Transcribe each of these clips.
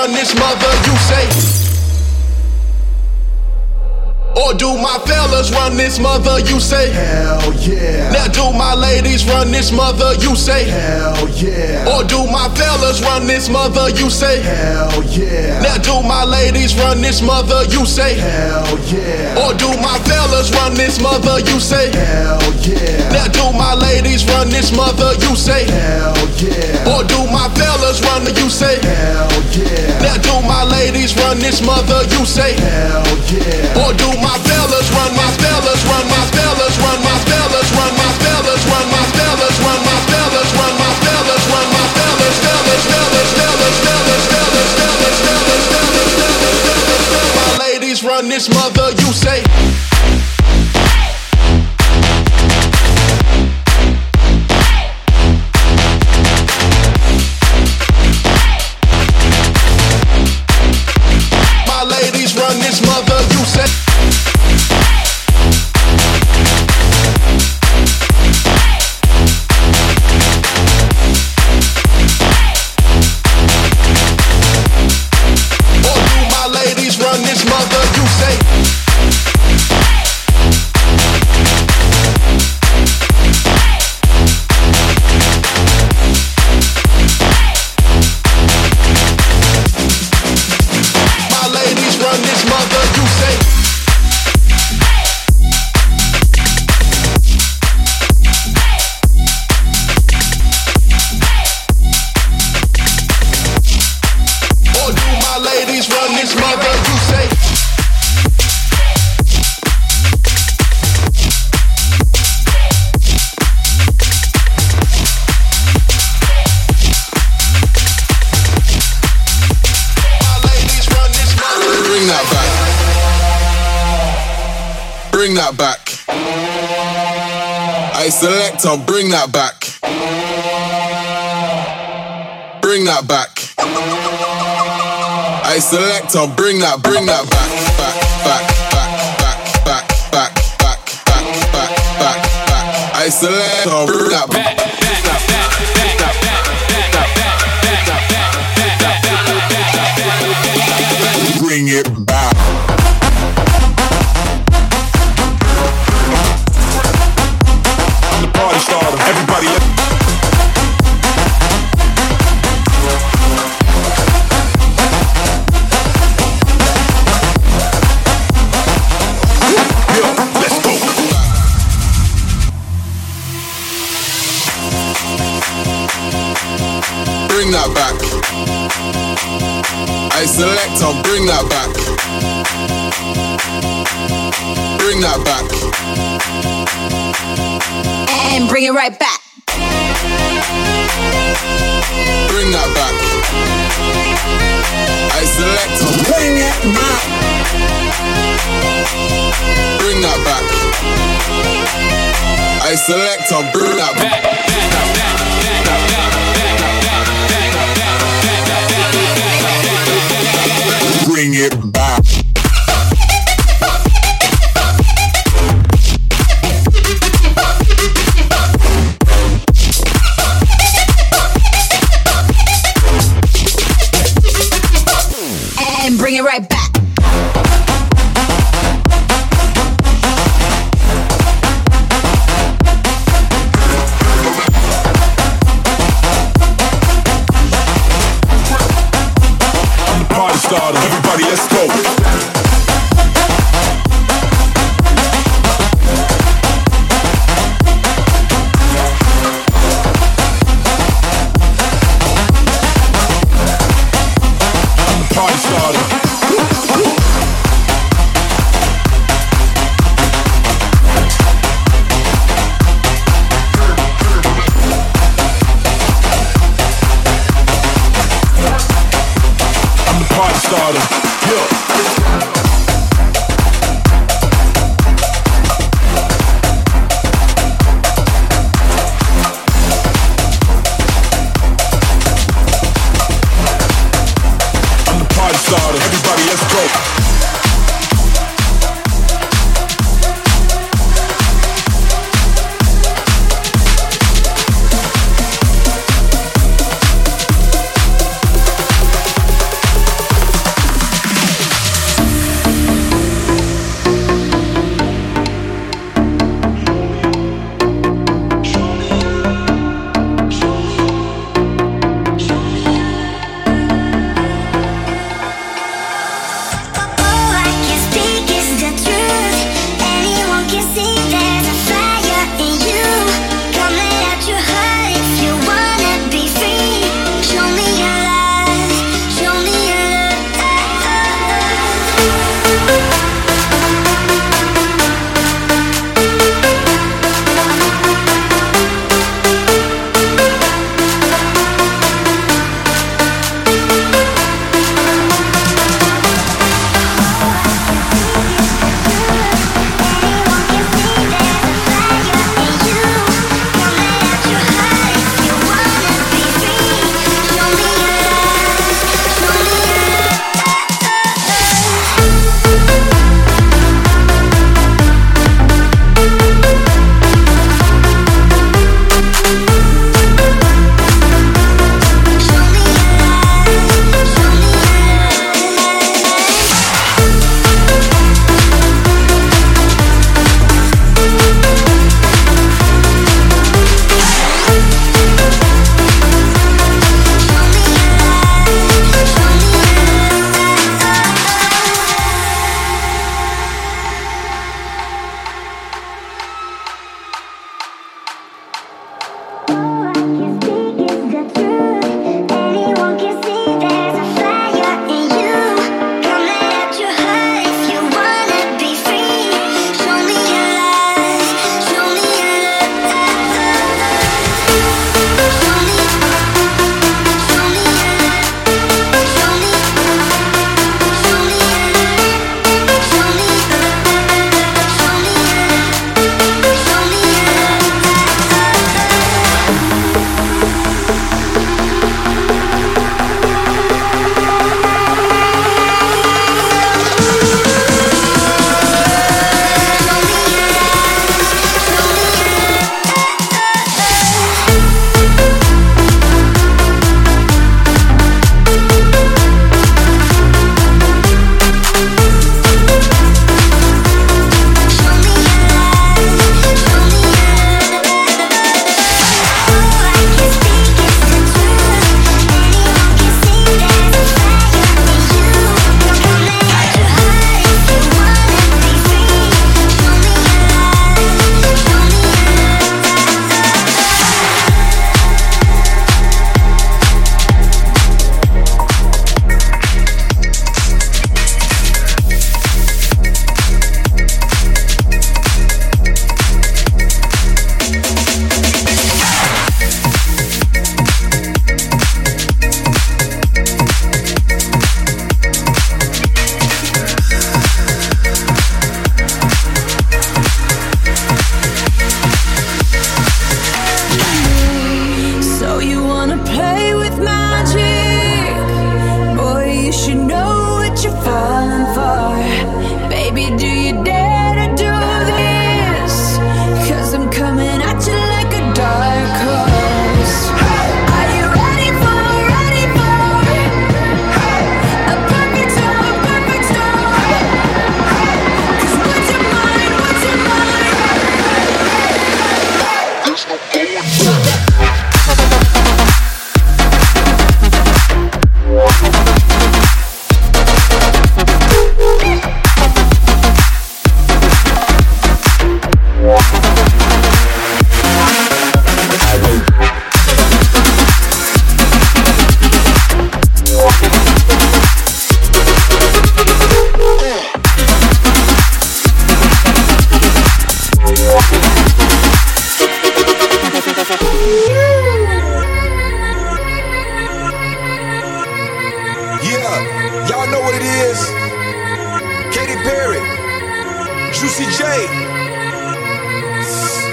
run this mother, you say Or do my fellas run this mother, you say Hell yeah. Now do my ladies run this mother, you say Hell yeah. Or do my fellas run this mother, you say Hell yeah. Now do my ladies run this mother, you say Hell yeah. Or do my fellas run this mother, you say Hell yeah. Now do my ladies run this mother, you say Hell yeah. Or do my fellas run you say Hell yeah. Now do my ladies run this mother, you say Hell yeah. Or do my run my fellas run my fellas run my fellas run my fellas run my fellas run my fellas run my fellas run my fellas fellas fellas fellas fellas fellas fellas fellas My ladies run this mother, you say that back. I selector, bring that back. Bring that back. I selector, bring that, bring that back, back, back, back, back, back, back, back, back, back, back. I selector, bring that back. Bring it about them. Everybody. Let- bring that back. I select, I bring that back. Bring that back. Bring that back. I selector, bring it back. Bring that back. I selector, bring that back. Bring it go.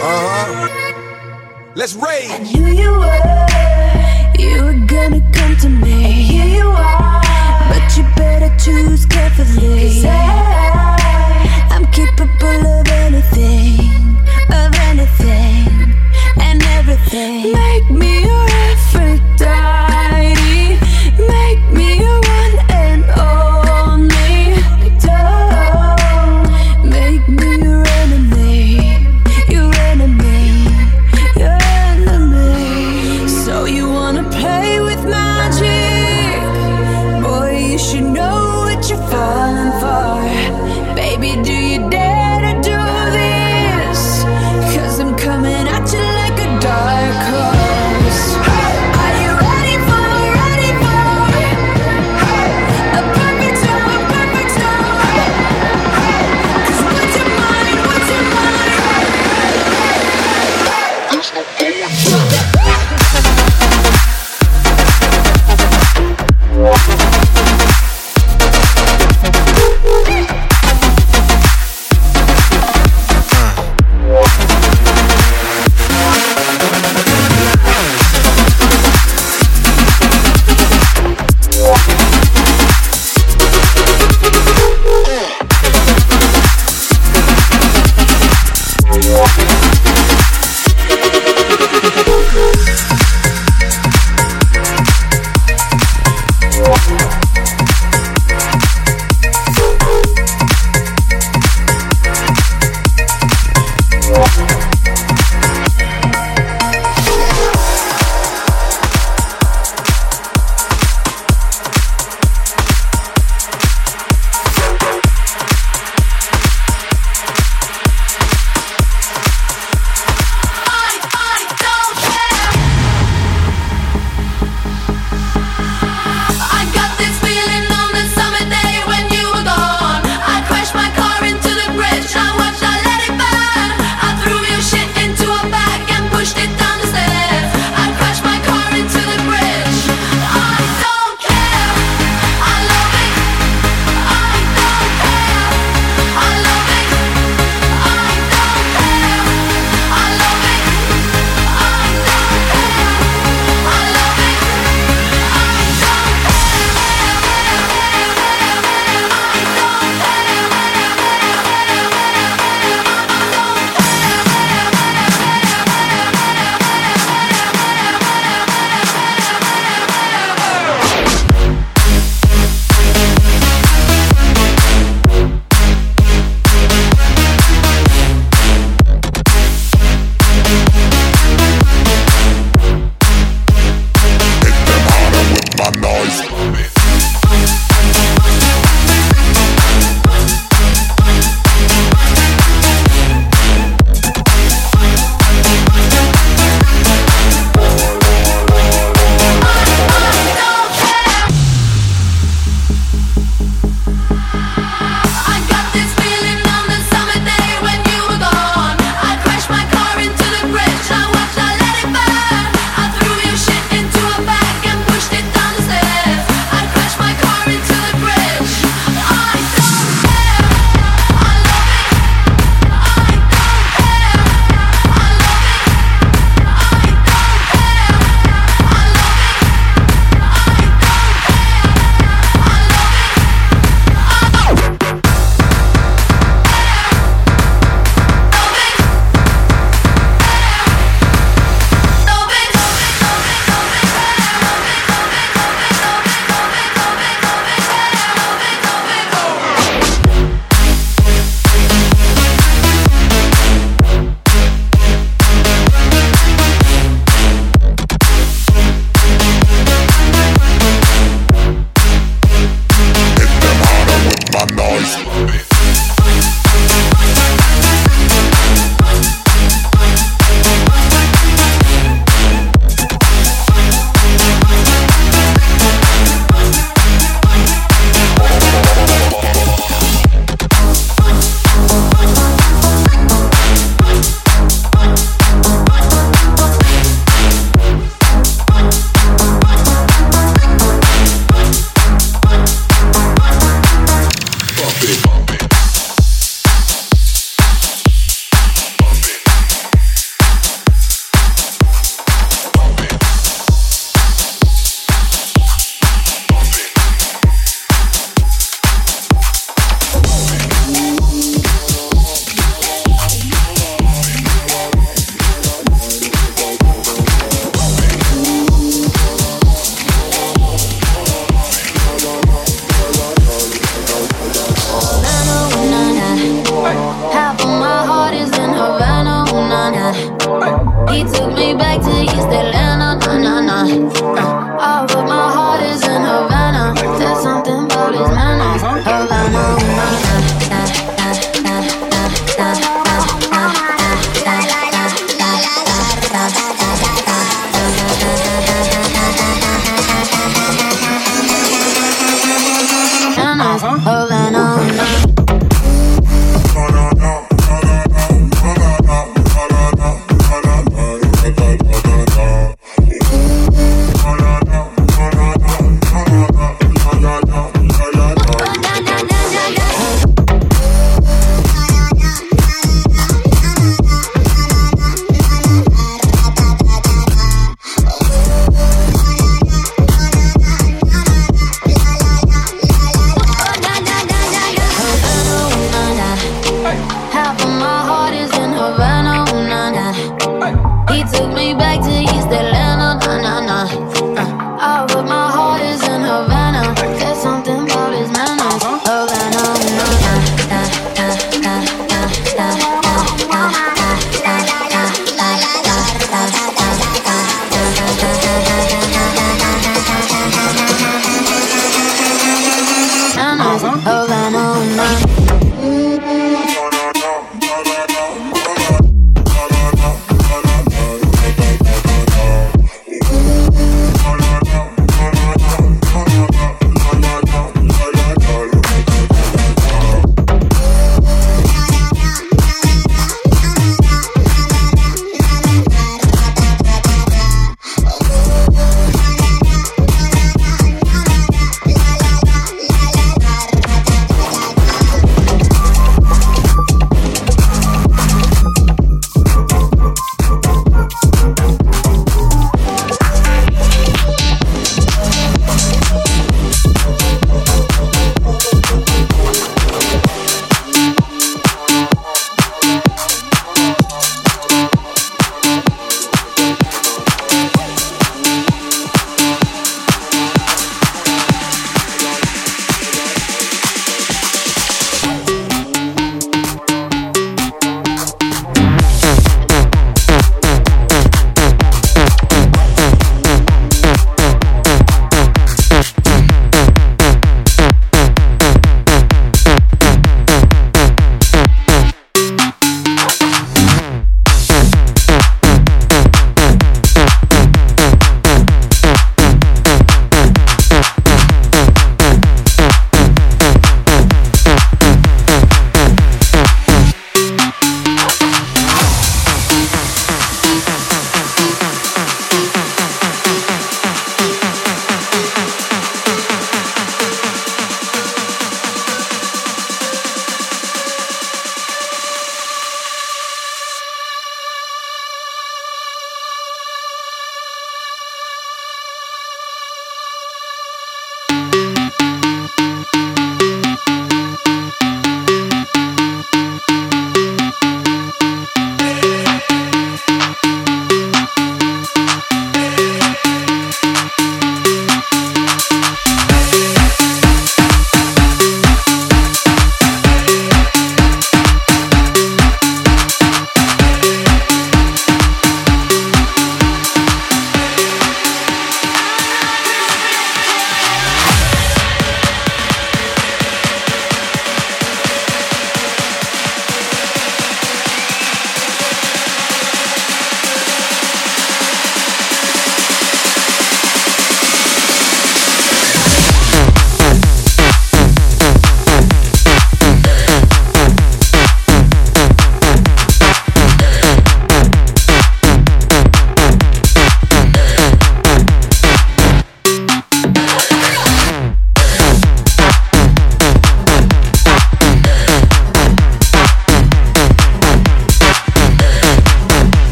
Huh. Let's raid. knew you were, you were gonna come to me. And here you are, but you better choose carefully. Cause I, I'm capable of anything, of anything, and everything. Make me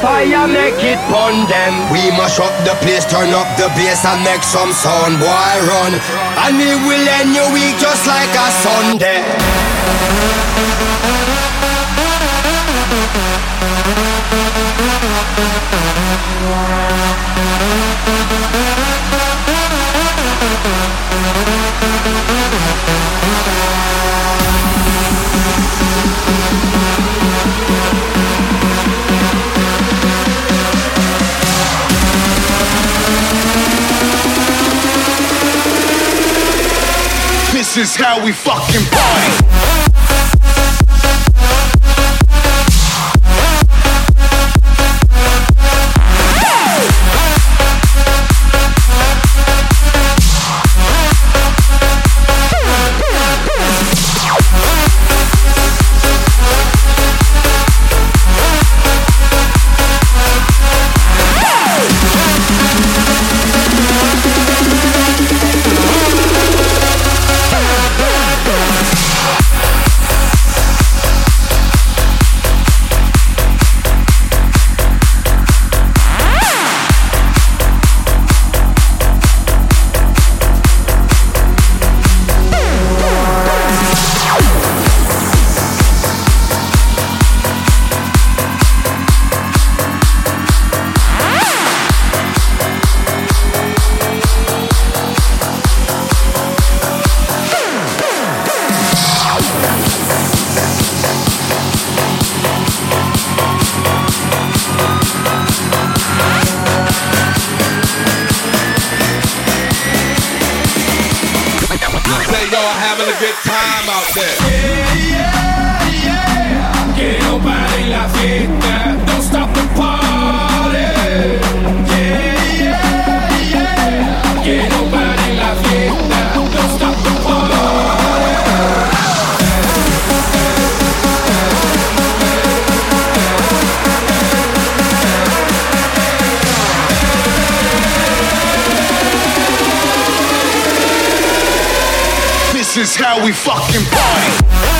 fire, make it burn them. We mash up the place, turn up the bass and make some sound, boy run. And we will end your week just like a Sunday. Yeah. This is how we fucking party. y'all having a good time out there. Yeah, yeah, yeah. Que no pare la fiesta. Don't stop. is how we fucking party.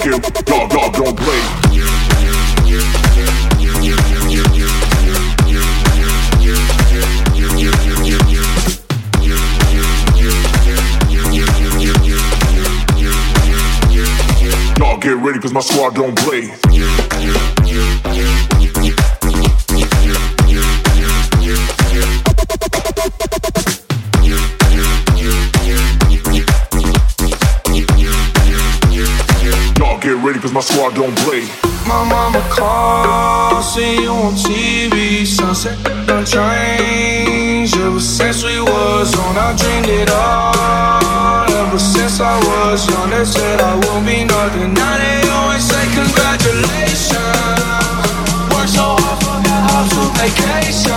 fuck you, dog, dog, don't play. get ready cause my squad don't play. because my squad don't play. My mama calls, see you on TV. Sunset done changed ever since we was on. I dreamed it all ever since I was young. They said I won't be nothing. Now they always say congratulations. Worked so hard, forgot how to vacation.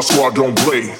my squad don't play.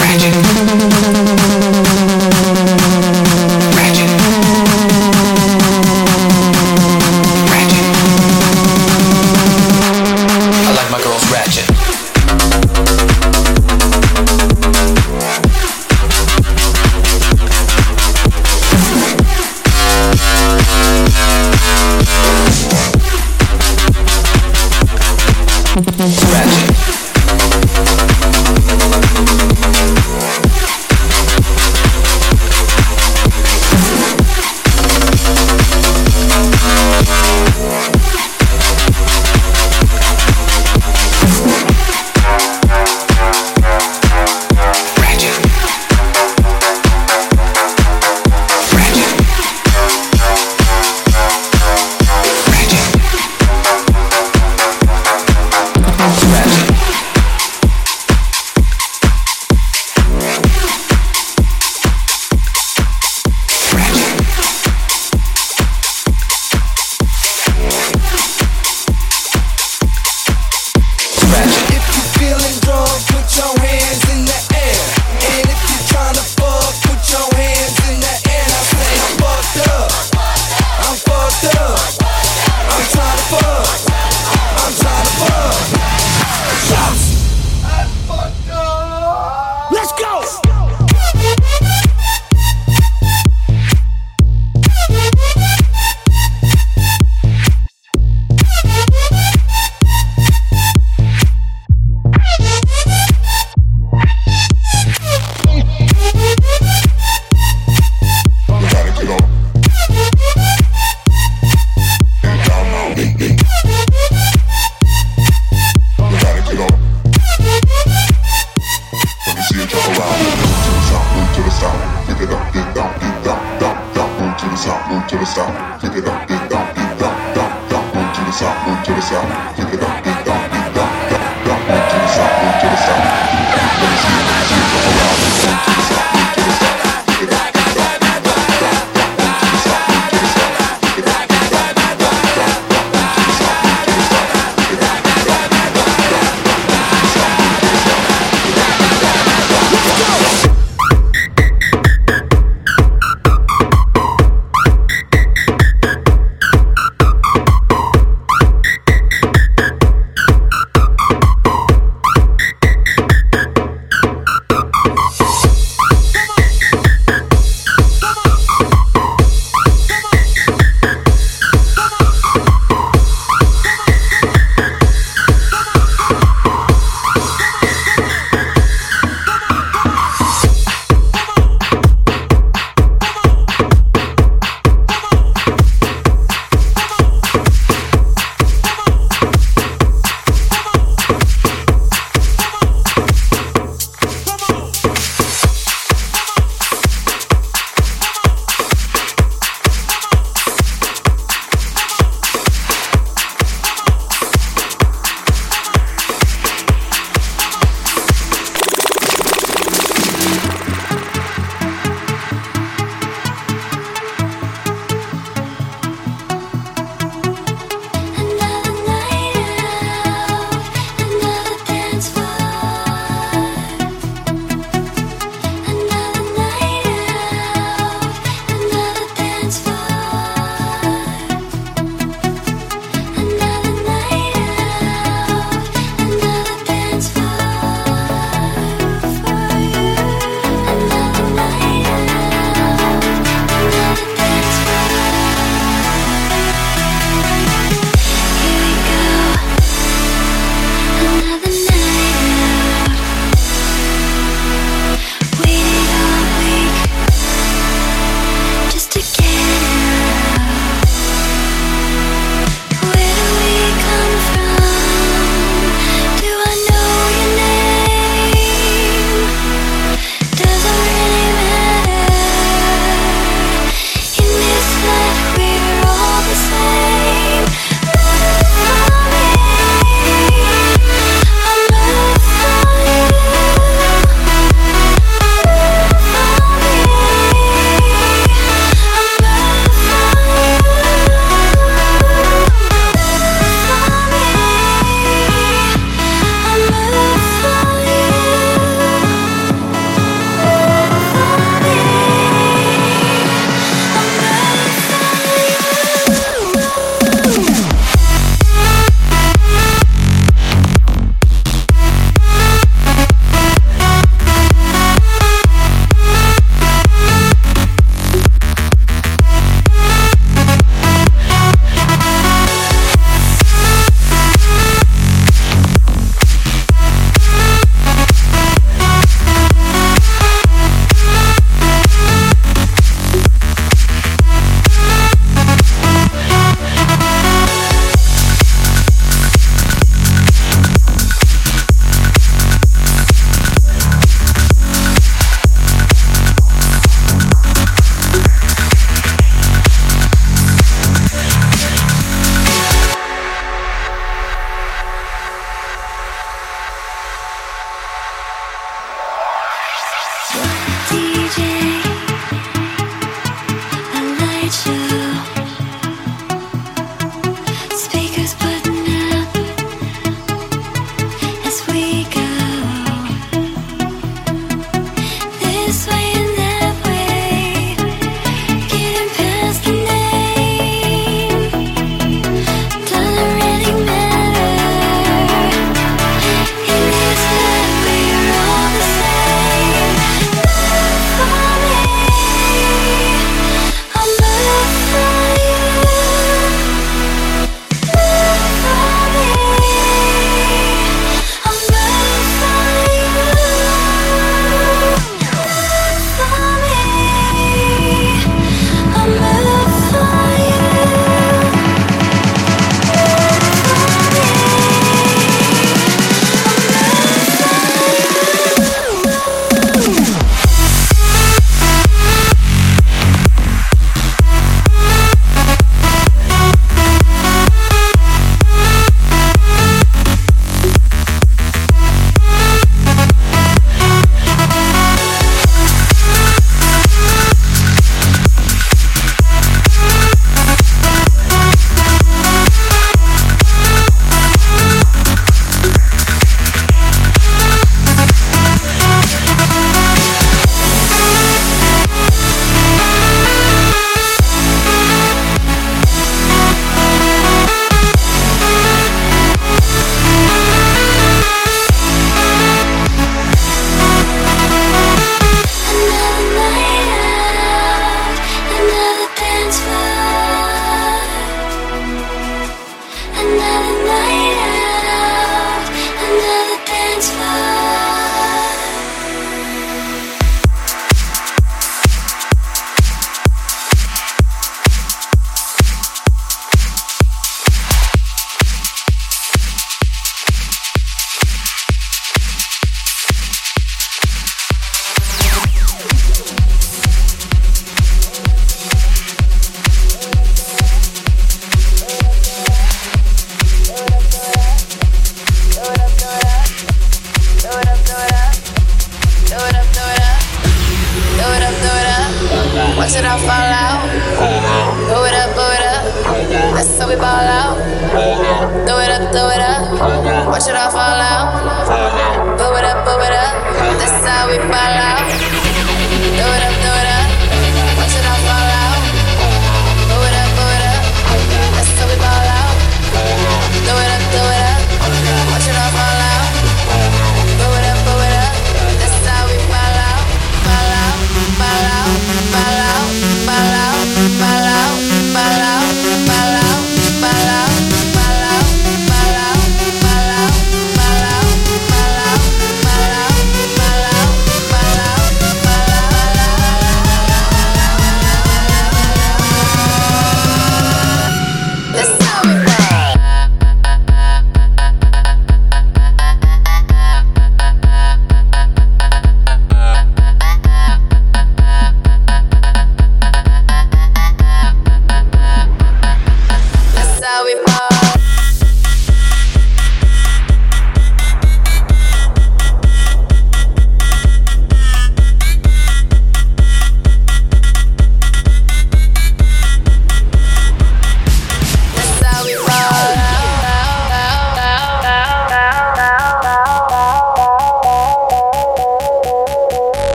Ratchet. Ratchet.